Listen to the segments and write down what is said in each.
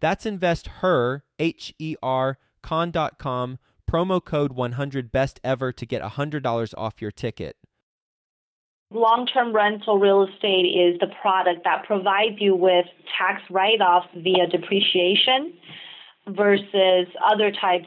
That's investher, H E R, con.com promo code 100 best ever to get $100 off your ticket. Long term rental real estate is the product that provides you with tax write offs via depreciation versus other types.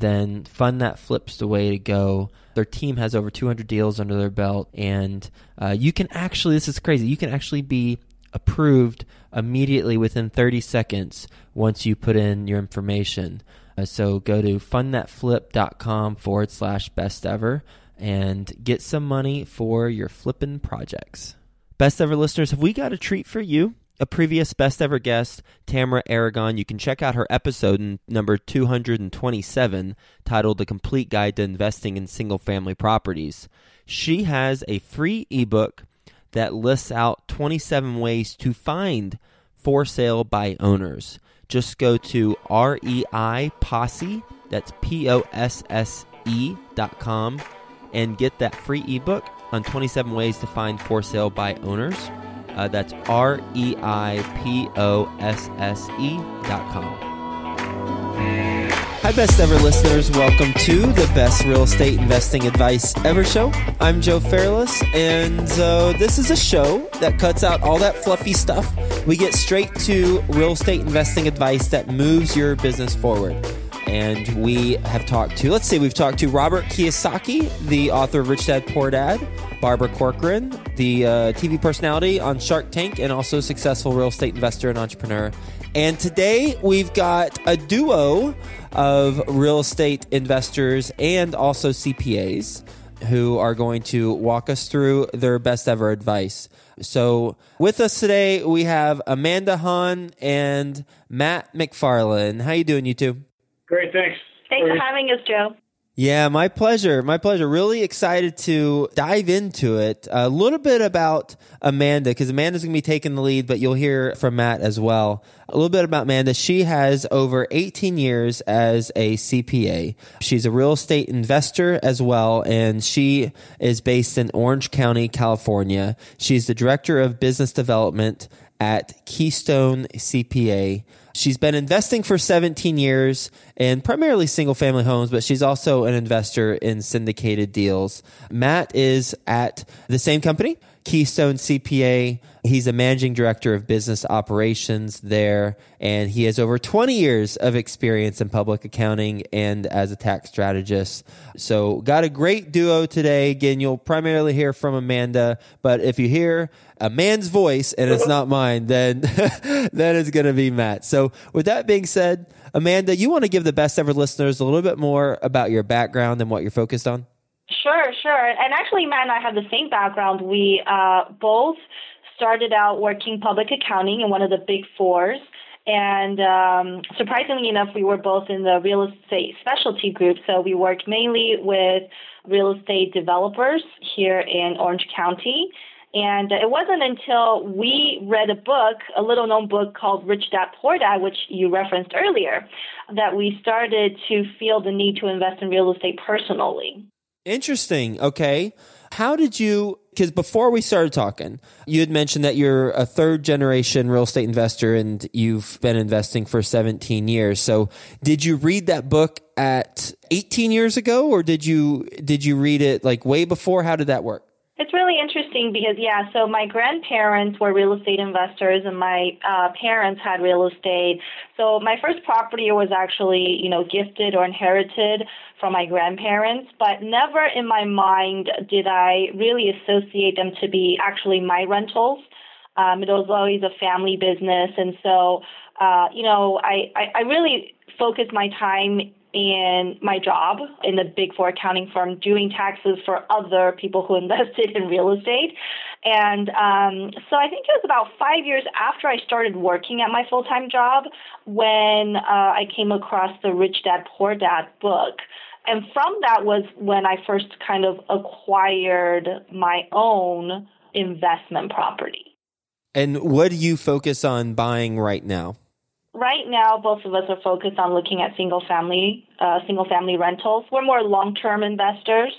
then Fund That Flip's the way to go. Their team has over 200 deals under their belt, and uh, you can actually, this is crazy, you can actually be approved immediately within 30 seconds once you put in your information. Uh, so go to fundthatflip.com forward slash best ever and get some money for your flipping projects. Best ever listeners, have we got a treat for you? A previous best ever guest, Tamara Aragon. You can check out her episode number 227 titled The Complete Guide to Investing in Single Family Properties. She has a free ebook that lists out 27 ways to find for sale by owners. Just go to REI Posse, that's P O S S E dot com, and get that free ebook on 27 ways to find for sale by owners. Uh, that's R E I P O S S E dot com. Hi, best ever listeners. Welcome to the best real estate investing advice ever show. I'm Joe Fairless, and uh, this is a show that cuts out all that fluffy stuff. We get straight to real estate investing advice that moves your business forward and we have talked to, let's see, we've talked to Robert Kiyosaki, the author of Rich Dad Poor Dad, Barbara Corcoran, the uh, TV personality on Shark Tank, and also successful real estate investor and entrepreneur. And today we've got a duo of real estate investors and also CPAs who are going to walk us through their best ever advice. So, with us today, we have Amanda Han and Matt MacFarland. How you doing, you two? Great, thanks. Thanks for having us, Joe. Yeah, my pleasure. My pleasure. Really excited to dive into it. A little bit about Amanda, because Amanda's going to be taking the lead, but you'll hear from Matt as well. A little bit about Amanda. She has over 18 years as a CPA. She's a real estate investor as well, and she is based in Orange County, California. She's the director of business development at Keystone CPA. She's been investing for 17 years in primarily single family homes, but she's also an investor in syndicated deals. Matt is at the same company, Keystone CPA. He's a managing director of business operations there, and he has over 20 years of experience in public accounting and as a tax strategist. So, got a great duo today. Again, you'll primarily hear from Amanda, but if you hear a man's voice and it's not mine, then then it's going to be Matt. So, with that being said, Amanda, you want to give the best ever listeners a little bit more about your background and what you're focused on? Sure, sure. And actually, Matt and I have the same background. We uh, both started out working public accounting in one of the big fours. And um, surprisingly enough, we were both in the real estate specialty group. So we worked mainly with real estate developers here in Orange County. And it wasn't until we read a book, a little known book called Rich Dad Poor Dad, which you referenced earlier, that we started to feel the need to invest in real estate personally. Interesting. Okay. How did you, because before we started talking, you had mentioned that you're a third generation real estate investor and you've been investing for 17 years. So did you read that book at 18 years ago or did you, did you read it like way before? How did that work? It's really interesting because, yeah, so my grandparents were real estate investors and my uh, parents had real estate. So my first property was actually, you know, gifted or inherited from my grandparents, but never in my mind did I really associate them to be actually my rentals. Um, it was always a family business. And so, uh, you know, I, I, I really focused my time in my job in the big four accounting firm doing taxes for other people who invested in real estate. And um, so I think it was about five years after I started working at my full time job when uh, I came across the Rich Dad Poor Dad book. And from that was when I first kind of acquired my own investment property. And what do you focus on buying right now? Right now, both of us are focused on looking at single family, uh, single family rentals. We're more long term investors,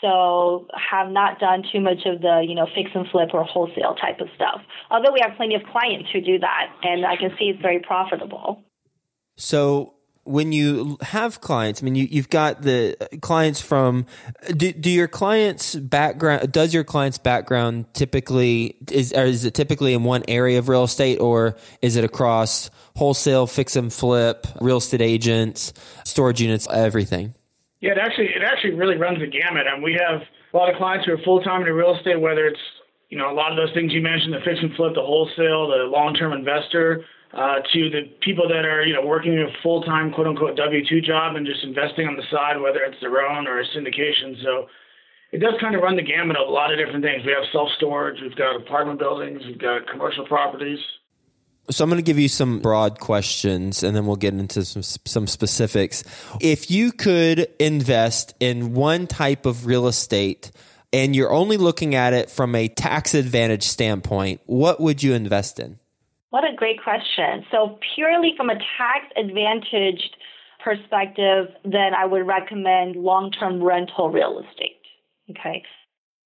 so have not done too much of the you know fix and flip or wholesale type of stuff. Although we have plenty of clients who do that, and I can see it's very profitable. So when you have clients, I mean, you, you've got the clients from, do, do your clients background, does your clients background typically, is, is it typically in one area of real estate or is it across wholesale, fix and flip, real estate agents, storage units, everything? Yeah, it actually, it actually really runs the gamut. I And we have a lot of clients who are full-time in real estate, whether it's, you know, a lot of those things you mentioned, the fix and flip, the wholesale, the long-term investor, uh, to the people that are, you know, working a full-time quote unquote W-2 job and just investing on the side, whether it's their own or a syndication. So it does kind of run the gamut of a lot of different things. We have self-storage, we've got apartment buildings, we've got commercial properties. So I'm going to give you some broad questions and then we'll get into some some specifics. If you could invest in one type of real estate and you're only looking at it from a tax advantage standpoint, what would you invest in? What a great question. So, purely from a tax advantaged perspective, then I would recommend long term rental real estate. Okay.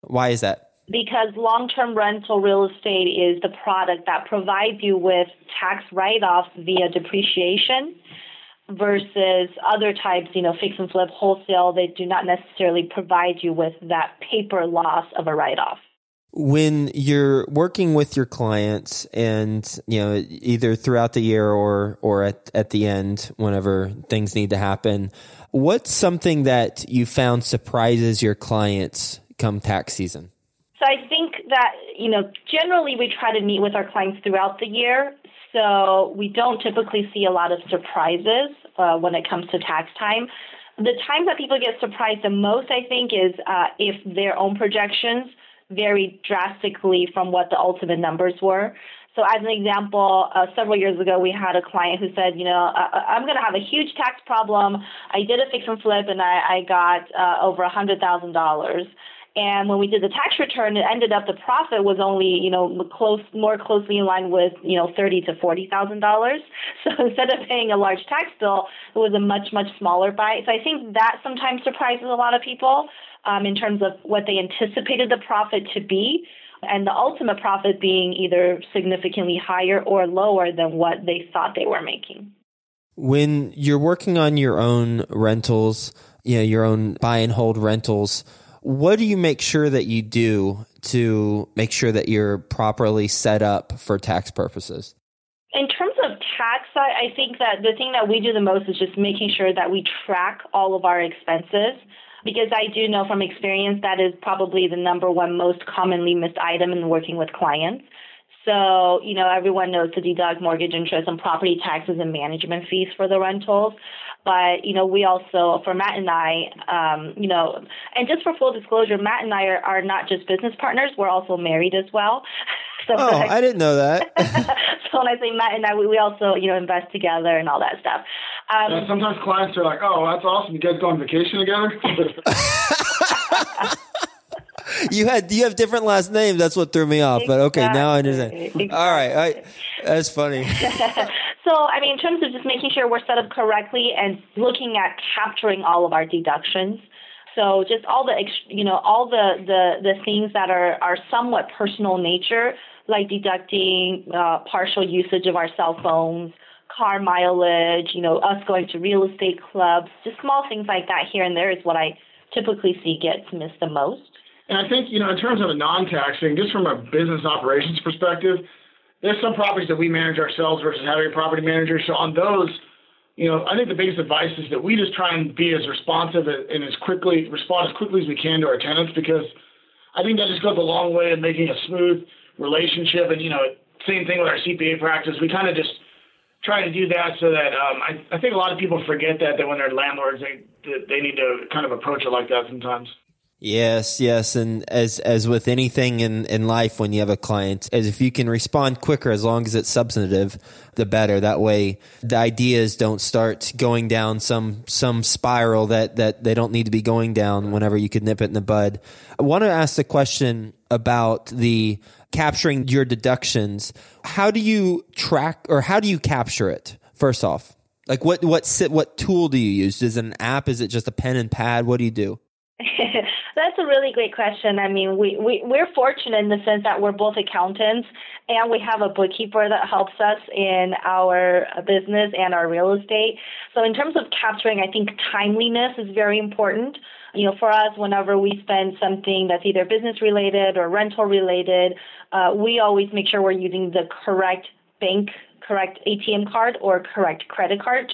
Why is that? Because long term rental real estate is the product that provides you with tax write offs via depreciation versus other types, you know, fix and flip, wholesale, they do not necessarily provide you with that paper loss of a write off when you're working with your clients and you know either throughout the year or or at, at the end whenever things need to happen what's something that you found surprises your clients come tax season? So i think that you know generally we try to meet with our clients throughout the year. So we don't typically see a lot of surprises uh, when it comes to tax time. The times that people get surprised the most i think is uh, if their own projections vary drastically from what the ultimate numbers were. So, as an example, uh, several years ago, we had a client who said, you know, I, am going to have a huge tax problem. I did a fix and flip, and I, I got uh, over a hundred thousand dollars. And when we did the tax return, it ended up the profit was only, you know, close more closely in line with, you know, thirty to forty thousand dollars. So instead of paying a large tax bill, it was a much much smaller bite. So I think that sometimes surprises a lot of people um, in terms of what they anticipated the profit to be, and the ultimate profit being either significantly higher or lower than what they thought they were making. When you're working on your own rentals, you know, your own buy and hold rentals, what do you make sure that you do to make sure that you're properly set up for tax purposes? In terms of tax, I, I think that the thing that we do the most is just making sure that we track all of our expenses because I do know from experience that is probably the number one most commonly missed item in working with clients. So, you know, everyone knows to deduct mortgage interest and property taxes and management fees for the rentals. But, you know, we also, for Matt and I, um, you know, and just for full disclosure, Matt and I are, are not just business partners, we're also married as well. So oh, I, I didn't know that. so when I say Matt and I, we, we also, you know, invest together and all that stuff. Um, yeah, sometimes clients are like, "Oh, that's awesome! You guys go on vacation together." you had you have different last names. That's what threw me off. Exactly. But okay, now I understand. Exactly. All right, I, that's funny. so, I mean, in terms of just making sure we're set up correctly and looking at capturing all of our deductions. So, just all the you know all the the the things that are are somewhat personal nature, like deducting uh, partial usage of our cell phones car mileage, you know, us going to real estate clubs, just small things like that here and there is what I typically see gets missed the most. And I think, you know, in terms of the non-taxing, just from a business operations perspective, there's some properties that we manage ourselves versus having a property manager. So on those, you know, I think the biggest advice is that we just try and be as responsive and as quickly respond as quickly as we can to our tenants because I think that just goes a long way in making a smooth relationship. And you know, same thing with our CPA practice. We kind of just try to do that so that um, I, I think a lot of people forget that that when they're landlords, they they need to kind of approach it like that sometimes. Yes, yes, and as as with anything in in life, when you have a client, as if you can respond quicker, as long as it's substantive, the better. That way, the ideas don't start going down some some spiral that that they don't need to be going down. Whenever you could nip it in the bud. I want to ask the question about the capturing your deductions. How do you track or how do you capture it? First off, like what what what tool do you use? Is it an app? Is it just a pen and pad? What do you do? That's a really great question. I mean, we, we, we're fortunate in the sense that we're both accountants and we have a bookkeeper that helps us in our business and our real estate. So, in terms of capturing, I think timeliness is very important. You know, for us, whenever we spend something that's either business related or rental related, uh, we always make sure we're using the correct bank, correct ATM card, or correct credit card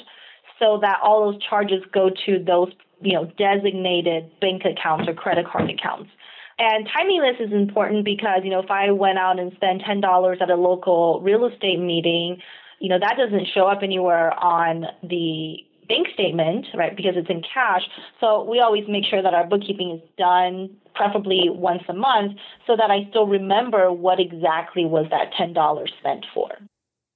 so that all those charges go to those you know, designated bank accounts or credit card accounts. And timeliness is important because, you know, if I went out and spent $10 at a local real estate meeting, you know, that doesn't show up anywhere on the bank statement, right, because it's in cash. So we always make sure that our bookkeeping is done preferably once a month so that I still remember what exactly was that $10 spent for.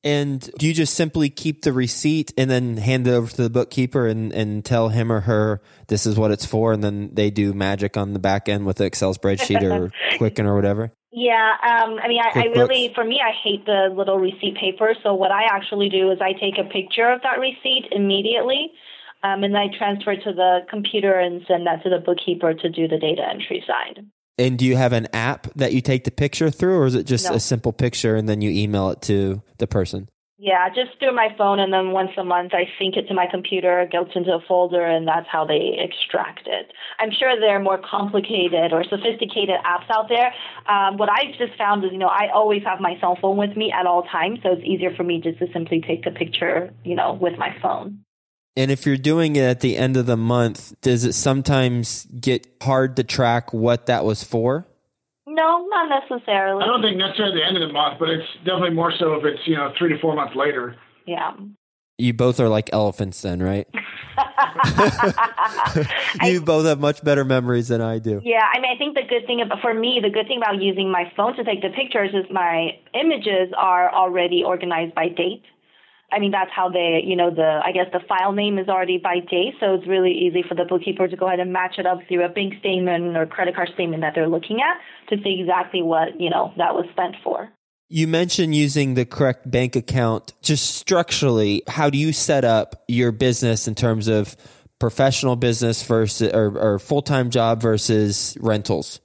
And do you just simply keep the receipt and then hand it over to the bookkeeper and, and tell him or her this is what it's for, and then they do magic on the back end with the Excel spreadsheet or Quicken or whatever? Yeah, um, I mean, I, I really, for me, I hate the little receipt paper. So what I actually do is I take a picture of that receipt immediately, um, and I transfer it to the computer and send that to the bookkeeper to do the data entry side. And do you have an app that you take the picture through, or is it just no. a simple picture and then you email it to the person? Yeah, just through my phone, and then once a month I sync it to my computer, it goes into a folder, and that's how they extract it. I'm sure there are more complicated or sophisticated apps out there. Um, what I've just found is, you know, I always have my cell phone with me at all times, so it's easier for me just to simply take a picture, you know, with my phone. And if you're doing it at the end of the month, does it sometimes get hard to track what that was for? No, not necessarily. I don't think necessarily the end of the month, but it's definitely more so if it's, you know, three to four months later. Yeah. You both are like elephants then, right? you I, both have much better memories than I do. Yeah, I mean, I think the good thing about for me, the good thing about using my phone to take the pictures is my images are already organized by date. I mean, that's how they, you know, the, I guess the file name is already by date, so it's really easy for the bookkeeper to go ahead and match it up through a bank statement or credit card statement that they're looking at to see exactly what, you know, that was spent for. You mentioned using the correct bank account. Just structurally, how do you set up your business in terms of professional business versus or, or full time job versus rentals?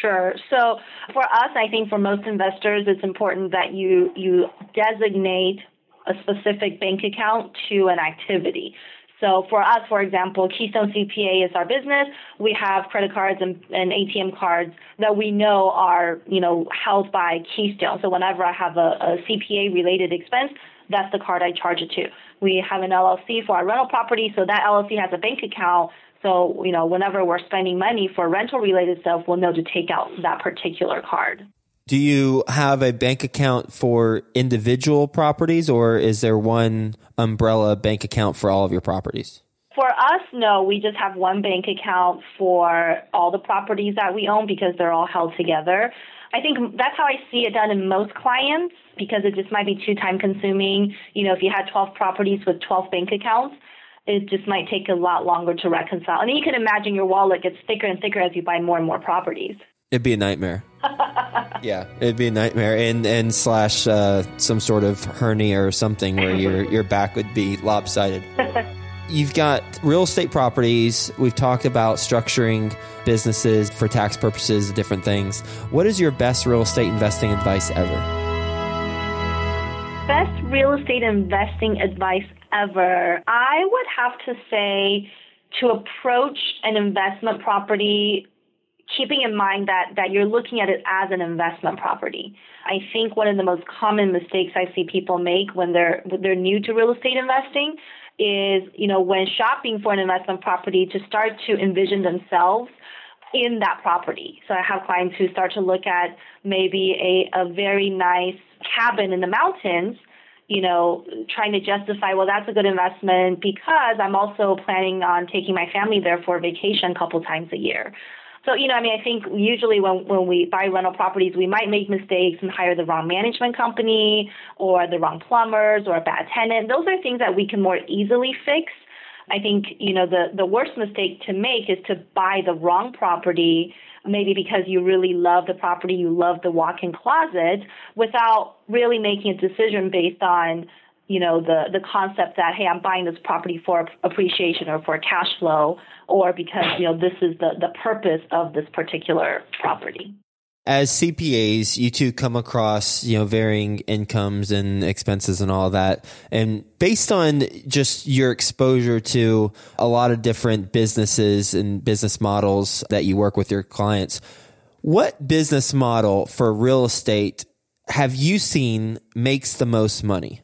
Sure. So for us, I think for most investors, it's important that you you designate a specific bank account to an activity. So for us, for example, Keystone CPA is our business. We have credit cards and, and ATM cards that we know are, you know, held by Keystone. So whenever I have a, a CPA related expense, that's the card I charge it to. We have an LLC for our rental property, so that LLC has a bank account. So, you know, whenever we're spending money for rental related stuff, we'll know to take out that particular card. Do you have a bank account for individual properties or is there one umbrella bank account for all of your properties? For us, no, we just have one bank account for all the properties that we own because they're all held together. I think that's how I see it done in most clients because it just might be too time consuming. You know, if you had 12 properties with 12 bank accounts, it just might take a lot longer to reconcile. And you can imagine your wallet gets thicker and thicker as you buy more and more properties. It'd be a nightmare. yeah, it'd be a nightmare, and and slash uh, some sort of hernia or something where your your back would be lopsided. You've got real estate properties. We've talked about structuring businesses for tax purposes, different things. What is your best real estate investing advice ever? Best real estate investing advice ever. I would have to say to approach an investment property keeping in mind that that you're looking at it as an investment property. I think one of the most common mistakes I see people make when they're when they're new to real estate investing is, you know, when shopping for an investment property to start to envision themselves in that property. So I have clients who start to look at maybe a, a very nice cabin in the mountains you know, trying to justify, well, that's a good investment because I'm also planning on taking my family there for vacation a couple times a year. So, you know, I mean, I think usually when, when we buy rental properties, we might make mistakes and hire the wrong management company or the wrong plumbers or a bad tenant. Those are things that we can more easily fix. I think, you know, the, the worst mistake to make is to buy the wrong property, maybe because you really love the property, you love the walk in closet, without really making a decision based on you know the the concept that hey i'm buying this property for appreciation or for cash flow or because you know this is the the purpose of this particular property as CPAs, you two come across, you know, varying incomes and expenses and all that. And based on just your exposure to a lot of different businesses and business models that you work with your clients, what business model for real estate have you seen makes the most money?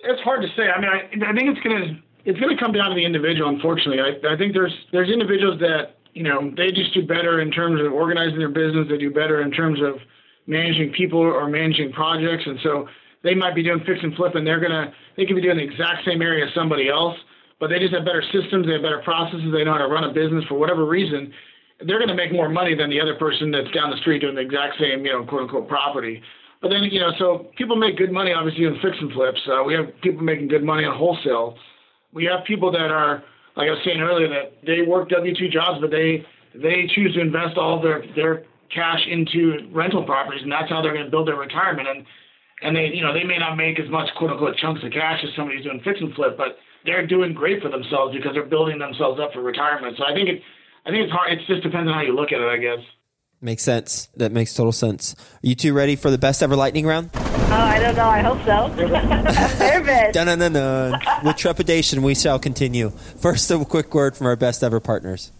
It's hard to say. I mean, I, I think it's to it's to come down to the individual. Unfortunately, I, I think there's there's individuals that you know they just do better in terms of organizing their business. They do better in terms of managing people or managing projects, and so they might be doing fix and flip, and they're gonna they could be doing the exact same area as somebody else, but they just have better systems. They have better processes. They know how to run a business for whatever reason. They're to make more money than the other person that's down the street doing the exact same, you know, quote unquote property. But then, you know, so people make good money, obviously, in fix and flips. Uh, we have people making good money on wholesale. We have people that are, like I was saying earlier, that they work W two jobs, but they they choose to invest all their their cash into rental properties, and that's how they're going to build their retirement. And and they, you know, they may not make as much quote unquote chunks of cash as somebody who's doing fix and flip, but they're doing great for themselves because they're building themselves up for retirement. So I think it, I think it's hard. It just depends on how you look at it, I guess. Makes sense. That makes total sense. Are you two ready for the best ever lightning round? Oh, I don't know. I hope so. I'm nervous. dun, dun, dun, dun. With trepidation, we shall continue. First, a quick word from our best ever partners.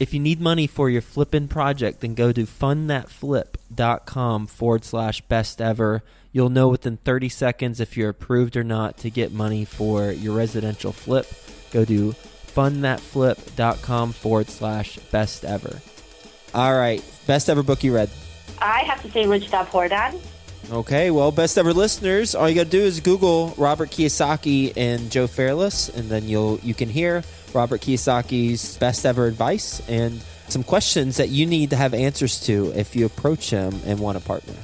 If you need money for your flipping project, then go to fundthatflip.com forward slash best ever. You'll know within 30 seconds if you're approved or not to get money for your residential flip. Go to fundthatflip.com forward slash best ever. All right. Best ever book you read? I have to say Rich Dad Poor Dad. Okay, well, best ever listeners, all you got to do is Google Robert Kiyosaki and Joe Fairless, and then you'll you can hear Robert Kiyosaki's best ever advice and some questions that you need to have answers to if you approach him and want a partner.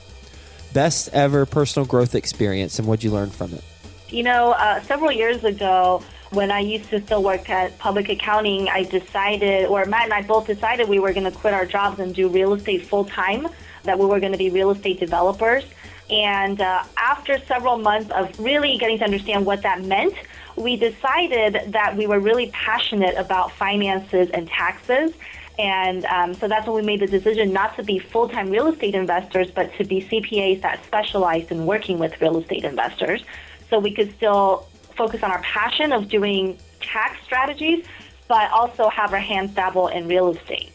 Best ever personal growth experience, and what'd you learn from it? You know, uh, several years ago, when I used to still work at public accounting, I decided, or Matt and I both decided we were going to quit our jobs and do real estate full time, that we were going to be real estate developers. And uh, after several months of really getting to understand what that meant, we decided that we were really passionate about finances and taxes. And um, so that's when we made the decision not to be full time real estate investors, but to be CPAs that specialize in working with real estate investors. So we could still focus on our passion of doing tax strategies, but also have our hands dabble in real estate.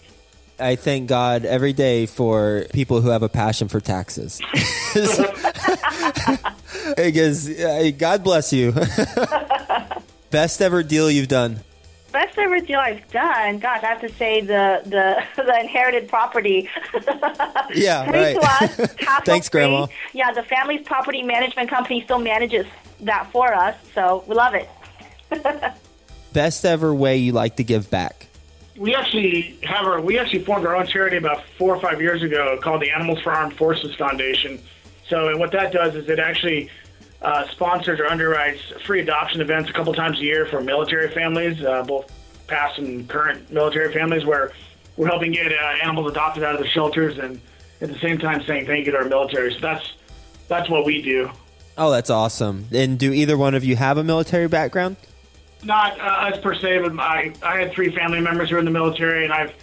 I thank God every day for people who have a passion for taxes. because God bless you. Best ever deal you've done? Best ever deal I've done. God, I have to say the the, the inherited property. yeah, right. Us, Thanks, Grandma. Yeah, the family's property management company still manages that for us, so we love it. Best ever way you like to give back? We actually have our we actually formed our own charity about four or five years ago called the Animals for Armed Forces Foundation. So, and what that does is it actually uh, sponsors or underwrites free adoption events a couple times a year for military families, uh, both past and current military families, where we're helping get uh, animals adopted out of the shelters and at the same time saying thank you to our military. So that's that's what we do. Oh, that's awesome. And do either one of you have a military background? Not uh, as per se, but I I had three family members who are in the military, and I've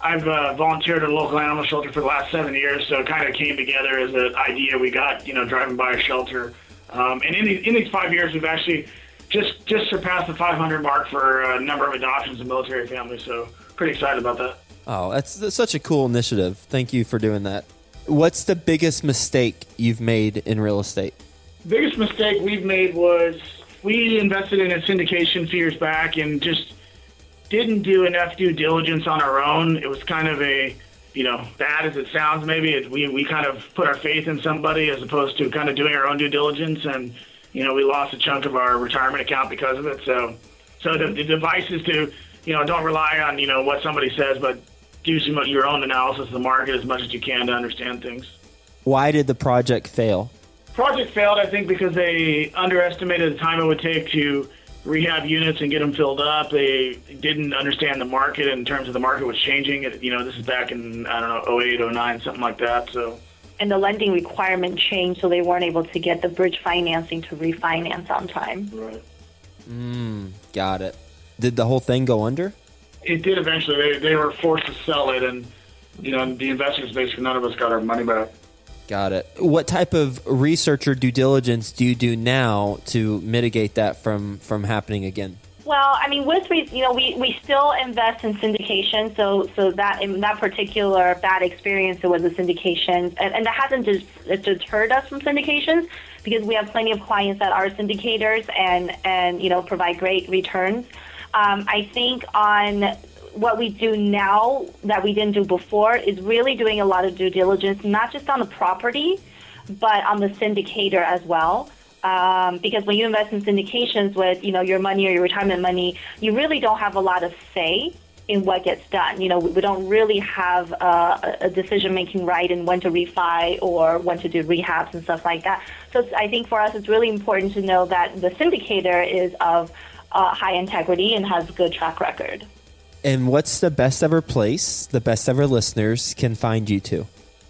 I've uh, volunteered at a local animal shelter for the last seven years, so it kind of came together as an idea we got, you know, driving by a shelter. Um, and in these, in these five years, we've actually just just surpassed the 500 mark for a number of adoptions of military families. So pretty excited about that. Oh, that's, that's such a cool initiative. Thank you for doing that. What's the biggest mistake you've made in real estate? Biggest mistake we've made was we invested in a syndication a few years back and just didn't do enough due diligence on our own. It was kind of a you know, bad as it sounds, maybe it, we we kind of put our faith in somebody as opposed to kind of doing our own due diligence, and you know, we lost a chunk of our retirement account because of it. So, so the, the advice is to, you know, don't rely on you know what somebody says, but do some your own analysis of the market as much as you can to understand things. Why did the project fail? Project failed, I think, because they underestimated the time it would take to rehab units and get them filled up. They didn't understand the market in terms of the market was changing. It, you know, this is back in I don't know 08, 09, something like that. So. And the lending requirement changed, so they weren't able to get the bridge financing to refinance on time. Right. Mm, got it. Did the whole thing go under? It did eventually. They, they were forced to sell it, and you know, the investors basically none of us got our money back. Got it. What type of research or due diligence do you do now to mitigate that from from happening again? Well, I mean, with you know, we, we still invest in syndication. So so that in that particular bad experience, it was a syndication, and, and that hasn't just deterred us from syndications because we have plenty of clients that are syndicators and and you know provide great returns. Um, I think on what we do now that we didn't do before is really doing a lot of due diligence, not just on the property, but on the syndicator as well. Um, because when you invest in syndications with you know your money or your retirement money, you really don't have a lot of say in what gets done. You know, we don't really have uh, a decision making right in when to refi or when to do rehabs and stuff like that. So I think for us, it's really important to know that the syndicator is of uh, high integrity and has a good track record. And what's the best ever place the best ever listeners can find you to?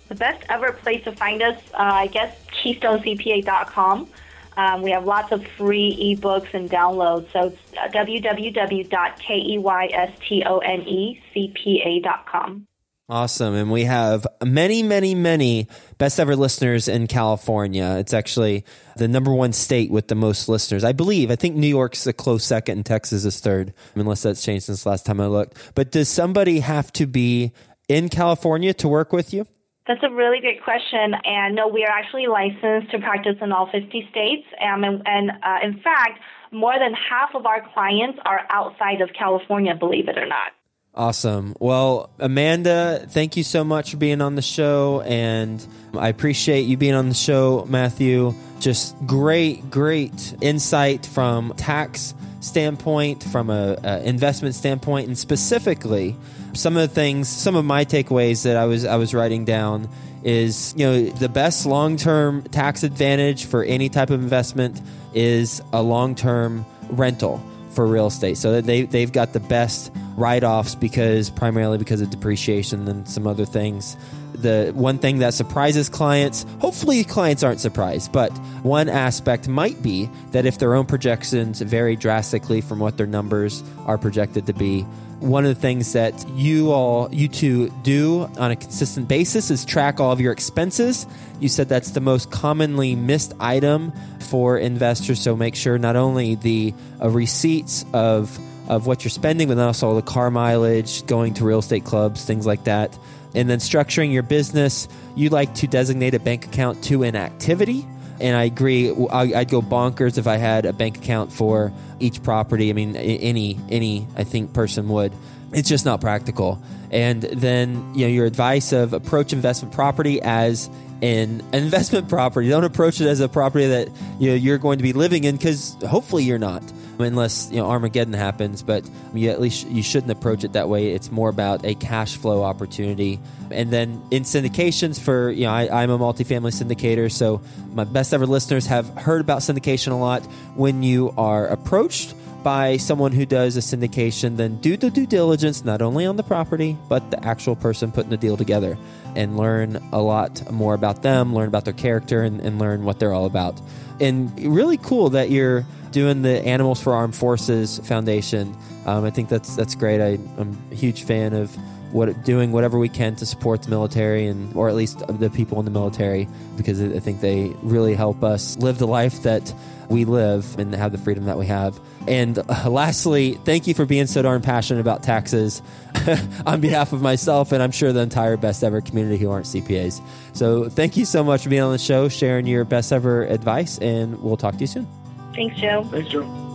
The best ever place to find us, uh, I guess, KeystoneCPA.com. Um, we have lots of free ebooks and downloads. So it's uh, www.keystonecpa.com. Awesome. And we have many, many, many best ever listeners in California. It's actually the number one state with the most listeners. I believe. I think New York's a close second and Texas is third, unless that's changed since last time I looked. But does somebody have to be in California to work with you? That's a really great question. And no, we are actually licensed to practice in all 50 states. Um, and, and uh, in fact, more than half of our clients are outside of California, believe it or not. Awesome. Well, Amanda, thank you so much for being on the show. And I appreciate you being on the show, Matthew. Just great, great insight from tax standpoint, from a, a investment standpoint, and specifically some of the things, some of my takeaways that I was I was writing down is you know the best long term tax advantage for any type of investment is a long term rental for real estate. So they they've got the best write offs because primarily because of depreciation and some other things. The one thing that surprises clients, hopefully, clients aren't surprised, but one aspect might be that if their own projections vary drastically from what their numbers are projected to be, one of the things that you all you two do on a consistent basis is track all of your expenses. You said that's the most commonly missed item for investors so make sure not only the uh, receipts of of what you're spending but also the car mileage going to real estate clubs things like that. And then structuring your business you like to designate a bank account to an activity and I agree. I'd go bonkers if I had a bank account for each property. I mean, any any I think person would. It's just not practical. And then you know your advice of approach investment property as an investment property. Don't approach it as a property that you know you're going to be living in because hopefully you're not unless you know Armageddon happens. But you, at least you shouldn't approach it that way. It's more about a cash flow opportunity. And then in syndications, for you know, I, I'm a multifamily syndicator, so my best ever listeners have heard about syndication a lot. When you are approached by someone who does a syndication, then do the due diligence not only on the property, but the actual person putting the deal together and learn a lot more about them, learn about their character, and, and learn what they're all about. And really cool that you're doing the Animals for Armed Forces Foundation. Um, I think that's that's great. I, I'm a huge fan of what doing whatever we can to support the military and or at least the people in the military because I think they really help us live the life that we live and have the freedom that we have. And uh, lastly, thank you for being so darn passionate about taxes on behalf of myself and I'm sure the entire best ever community who aren't CPAs. So thank you so much for being on the show, sharing your best ever advice, and we'll talk to you soon. Thanks, Joe. Thanks, Joe.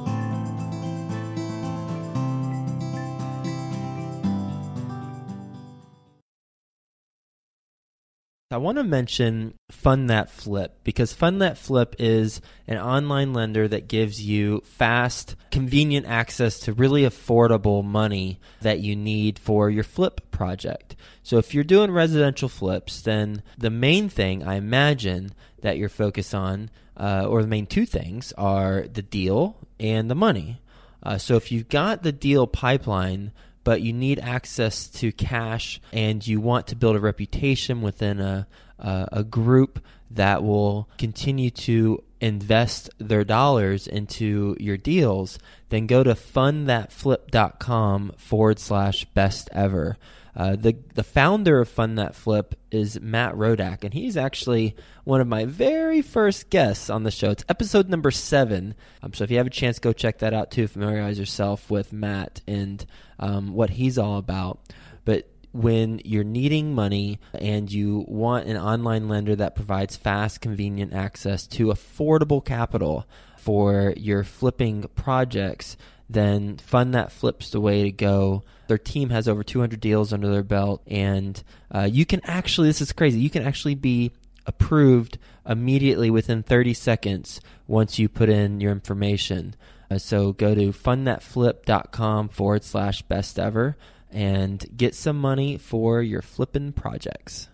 I want to mention Fund That Flip because Fund That Flip is an online lender that gives you fast, convenient access to really affordable money that you need for your flip project. So if you're doing residential flips, then the main thing I imagine that you're focused on uh, or the main two things are the deal and the money. Uh, so if you've got the deal pipeline, but you need access to cash and you want to build a reputation within a, a, a group that will continue to invest their dollars into your deals, then go to fundthatflip.com forward slash best ever. Uh, the the founder of Fund That Flip is Matt Rodak, and he's actually one of my very first guests on the show. It's episode number seven. Um, so if you have a chance, go check that out too. Familiarize yourself with Matt and um, what he's all about. But when you're needing money and you want an online lender that provides fast, convenient access to affordable capital for your flipping projects, then Fund That Flip's the way to go. Their team has over 200 deals under their belt, and uh, you can actually, this is crazy, you can actually be approved immediately within 30 seconds once you put in your information. Uh, so go to fundthatflip.com forward slash best ever and get some money for your flipping projects.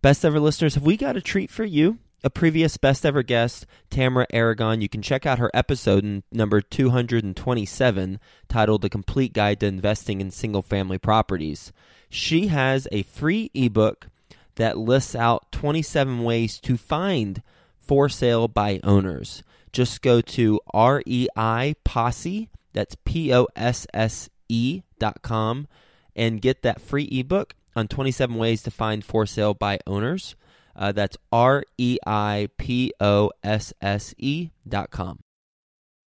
Best ever listeners, have we got a treat for you? a previous best ever guest, Tamara Aragon. You can check out her episode number 227 titled The Complete Guide to Investing in Single Family Properties. She has a free ebook that lists out 27 ways to find for sale by owners. Just go to REI Posse, that's P O S S E dot com, and get that free ebook on 27 ways to find for sale by owners. Uh, that's R E I P O S S E dot com.